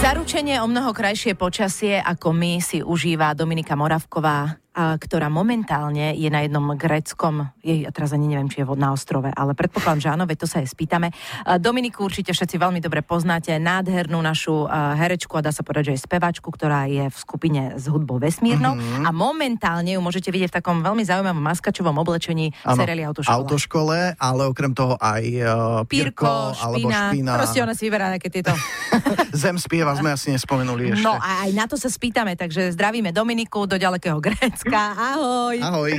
Zaručenie o mnoho krajšie počasie ako my si užíva Dominika Moravková ktorá momentálne je na jednom gréckom, je, ja teraz ani neviem, či je na ostrove, ale predpokladám, že áno, veď to sa aj spýtame. Dominiku určite všetci veľmi dobre poznáte, nádhernú našu herečku a dá sa povedať, že aj spevačku, ktorá je v skupine s hudbou vesmírnou mm-hmm. a momentálne ju môžete vidieť v takom veľmi zaujímavom maskačovom oblečení v seriáli Autoškole. Autoškole, ale okrem toho aj uh, Pirko, Pirko špína, alebo Špína. Proste ona si vyberá nejaké tieto. Zem spieva sme asi nespomenuli ešte. No a aj na to sa spýtame, takže zdravíme Dominiku do ďalekého Grécka. Katka, ahoj. Ahoj.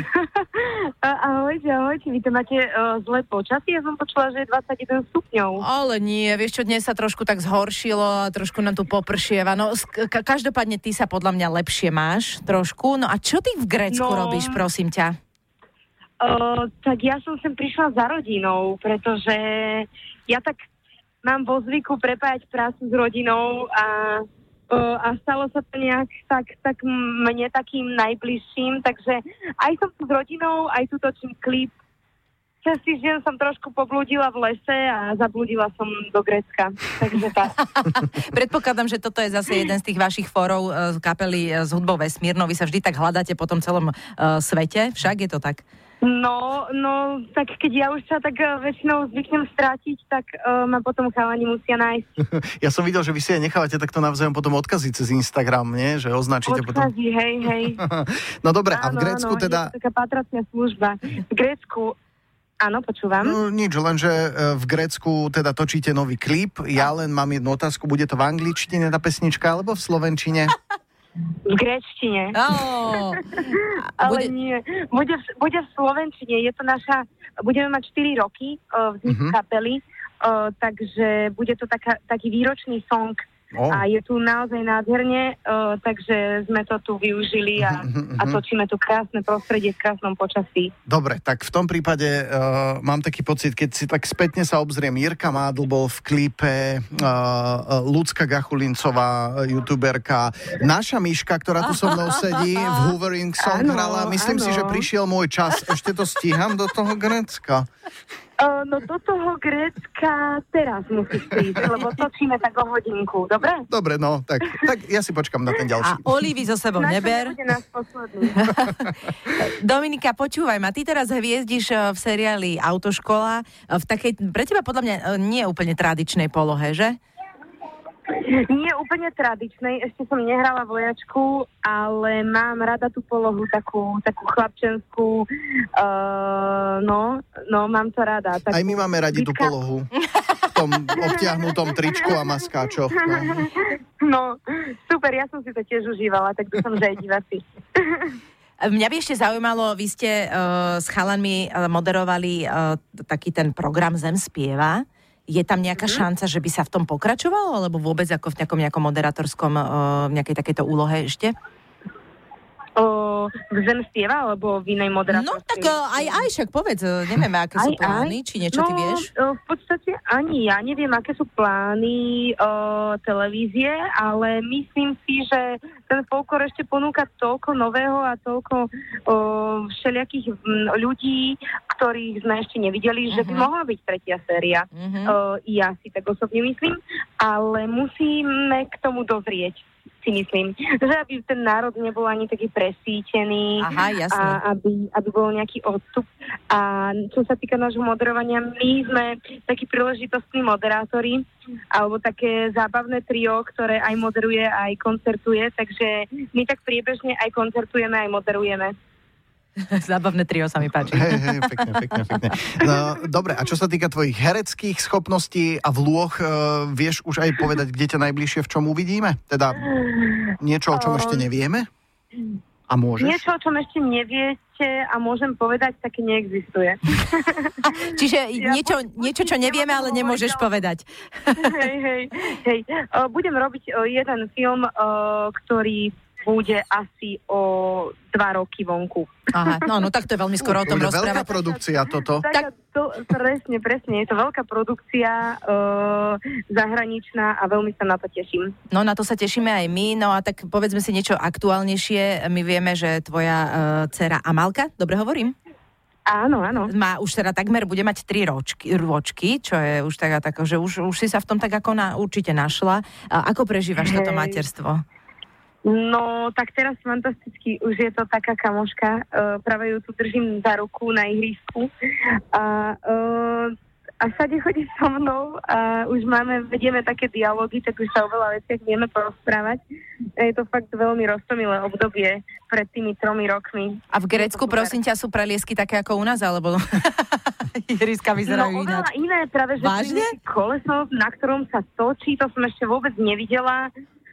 ahojte, ahojte, vy to máte uh, zlé počasie, ja som počula, že je 21 stupňov. Ale nie, vieš čo, dnes sa trošku tak zhoršilo, trošku nám tu popršieva. No, ka- každopádne ty sa podľa mňa lepšie máš trošku. No a čo ty v Grécku no, robíš, prosím ťa? Uh, tak ja som sem prišla za rodinou, pretože ja tak mám vo zvyku prepájať prácu s rodinou a a stalo sa to nejak tak, tak mne takým najbližším, takže aj som tu s rodinou, aj tu točím klip. Cez týždeň som trošku poblúdila v lese a zablúdila som do Grecka. Takže tak. Predpokladám, že toto je zase jeden z tých vašich fórov z kapely s hudbou Vesmírnou. Vy sa vždy tak hľadáte po tom celom uh, svete, však je to tak? No, no, tak keď ja už sa tak väčšinou zvyknem strátiť, tak uh, ma potom chalani musia nájsť. ja som videl, že vy si aj nechávate takto navzájom potom odkazy cez Instagram, nie? Že označíte odkazy, potom... hej, hej. no dobre, áno, a v Grécku áno, teda... Je to taká patracia služba. V Grécku Áno, počúvam. No, nič, lenže e, v Grécku teda točíte nový klip. Ja len mám jednu otázku. Bude to v angličtine tá pesnička alebo v slovenčine? V gréčtine. Oh. Ale bude... nie. Bude v, bude v slovenčine. Je to naša... Budeme mať 4 roky uh, vznik uh-huh. kapely, uh, takže bude to taká, taký výročný song Oh. A je tu naozaj nádherne, uh, takže sme to tu využili a, a točíme tu krásne prostredie v krásnom počasí. Dobre, tak v tom prípade uh, mám taký pocit, keď si tak spätne sa obzriem, Jirka Mádl bol v klípe, uh, Lucka Gachulincová, youtuberka, naša Myška, ktorá tu so mnou sedí, v Hoovering Song hrala. Myslím ano. si, že prišiel môj čas. Ešte to stíham do toho Grécka. Uh, no do toho Grécka teraz musíš prísť, lebo točíme tak o hodinku, dobre? Dobre, no, tak, tak ja si počkam na ten ďalší. A Olivy so sebou neber. Dominika, počúvaj ma, ty teraz hviezdíš e, v seriáli Autoškola e, v takej, pre teba podľa mňa nie úplne tradičnej polohe, že? Nie úplne tradičnej, ešte som nehrala vojačku, ale mám rada tú polohu takú, takú chlapčenskú, uh, no, no, mám to rada. Takú Aj my máme radi tú polohu. V tom obtiahnutom tričku a maskáčoch. No. no, super, ja som si to tiež užívala, tak to som že aj diváci. Mňa by ešte zaujímalo, vy ste uh, s chalanmi uh, moderovali uh, taký ten program Zem spieva. Je tam nejaká mm. šanca, že by sa v tom pokračovalo, alebo vôbec ako v nejakom, nejakom moderátorskom, uh, nejakej takejto úlohe ešte? O, v Zem spieva, alebo v inej moderátorskej? No tak aj, aj však povedz, nevieme, aké aj, sú plány, aj? či niečo no, ty vieš? v podstate ani ja neviem, aké sú plány o, televízie, ale myslím si, že ten folklor ešte ponúka toľko nového a toľko o, všelijakých ľudí, ktorých sme ešte nevideli, uh-huh. že by mhm. mohla byť tretia séria. Uh-huh. O, ja si tak osobne myslím, ale musíme k tomu dozrieť si myslím, že aby ten národ nebol ani taký presítený Aha, jasne. a aby, aby bol nejaký odstup. A čo sa týka nášho moderovania, my sme takí príležitostní moderátori alebo také zábavné trio, ktoré aj moderuje, aj koncertuje, takže my tak priebežne aj koncertujeme, aj moderujeme. Zábavné trio sa mi páči. Hej, hej, pekne, pekne, pekne. No, dobre, a čo sa týka tvojich hereckých schopností a vlôh, uh, vieš už aj povedať, kde ťa najbližšie v čom uvidíme? Teda niečo, o čom ešte nevieme? A môžeš? Niečo, o čom ešte neviete a môžem povedať, také neexistuje. Čiže ja niečo, niečo, čo nevieme, ale nemôžeš povedať. hej, hej, hej. Uh, budem robiť uh, jeden film, uh, ktorý bude asi o dva roky vonku. Aha, no, no tak to je veľmi skoro o tom rozprávať. veľká produkcia toto. Tak, to, presne, presne. Je to veľká produkcia uh, zahraničná a veľmi sa na to teším. No na to sa tešíme aj my. No a tak povedzme si niečo aktuálnejšie. My vieme, že tvoja uh, dcera Amalka, dobre hovorím? Áno, áno. Má už teda takmer, bude mať tri ročky, rôčky, čo je už tak, tako, že už, už si sa v tom tak ako na, určite našla. A ako prežívaš toto Hej. materstvo? No, tak teraz fantasticky, už je to taká kamoška, uh, práve ju tu držím za ruku na ihrisku a, uh, a všade chodí so mnou a už máme, vedieme také dialógy, tak už sa o veľa veciach vieme porozprávať. Je to fakt veľmi roztomilé obdobie pred tými tromi rokmi. A v Grécku, prosím ťa, sú preliesky také ako u nás, alebo ihriska vyzerajú no, ináč? iné, práve že Vážne? koleso, na ktorom sa točí, to som ešte vôbec nevidela.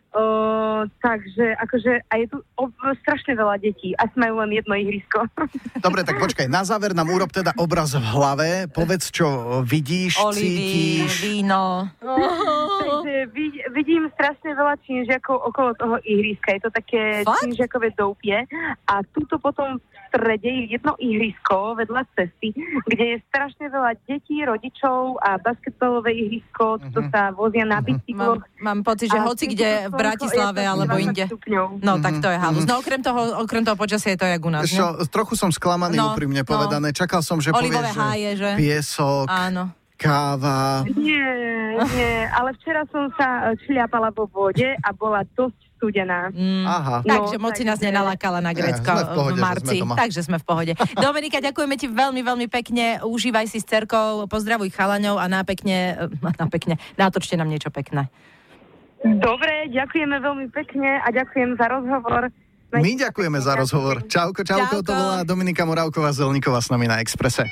Uh, takže akože a je tu ob, strašne veľa detí a majú len jedno ihrisko. Dobre, tak počkaj, na záver nám urob teda obraz v hlave, povedz, čo vidíš, Olivy, cítiš. víno. Takže vid, vidím strašne veľa činžiakov okolo toho ihriska. Je to také Fakt? činžiakové doupie a tuto potom v strede je jedno ihrisko vedľa cesty, kde je strašne veľa detí, rodičov a basketbalové ihrisko, to Mhm. sa vozia na bicykloch. Mám, mám pocit, že A hoci kde v Bratislave alebo 20 inde. stupňov. No tak to je halus. Mhm. No okrem toho, okrem toho počasia je to jak u nás. Čo, ne? trochu som sklamaný, No, úprimne no. povedané. Čakal som, že Olivové povieš, háje, že? piesok, Áno. káva. Nie, nie, ale včera som sa e, šliapala vo vode a bola dosť studená. Mm. Aha. Takže No, moc si nás nenalákala na Grécko sme v pohode, v marci, sme takže sme v pohode. Dominika, ďakujeme ti veľmi, veľmi pekne. Užívaj si s cerkou, pozdravuj chalaňov a na pekne, na pekne, natočte nám niečo pekné. Dobre, ďakujeme veľmi pekne a ďakujem za rozhovor. My ďakujeme za rozhovor. Čauko, čauko, to Čauko. bola Dominika Moravková Zelníková s nami na Exprese.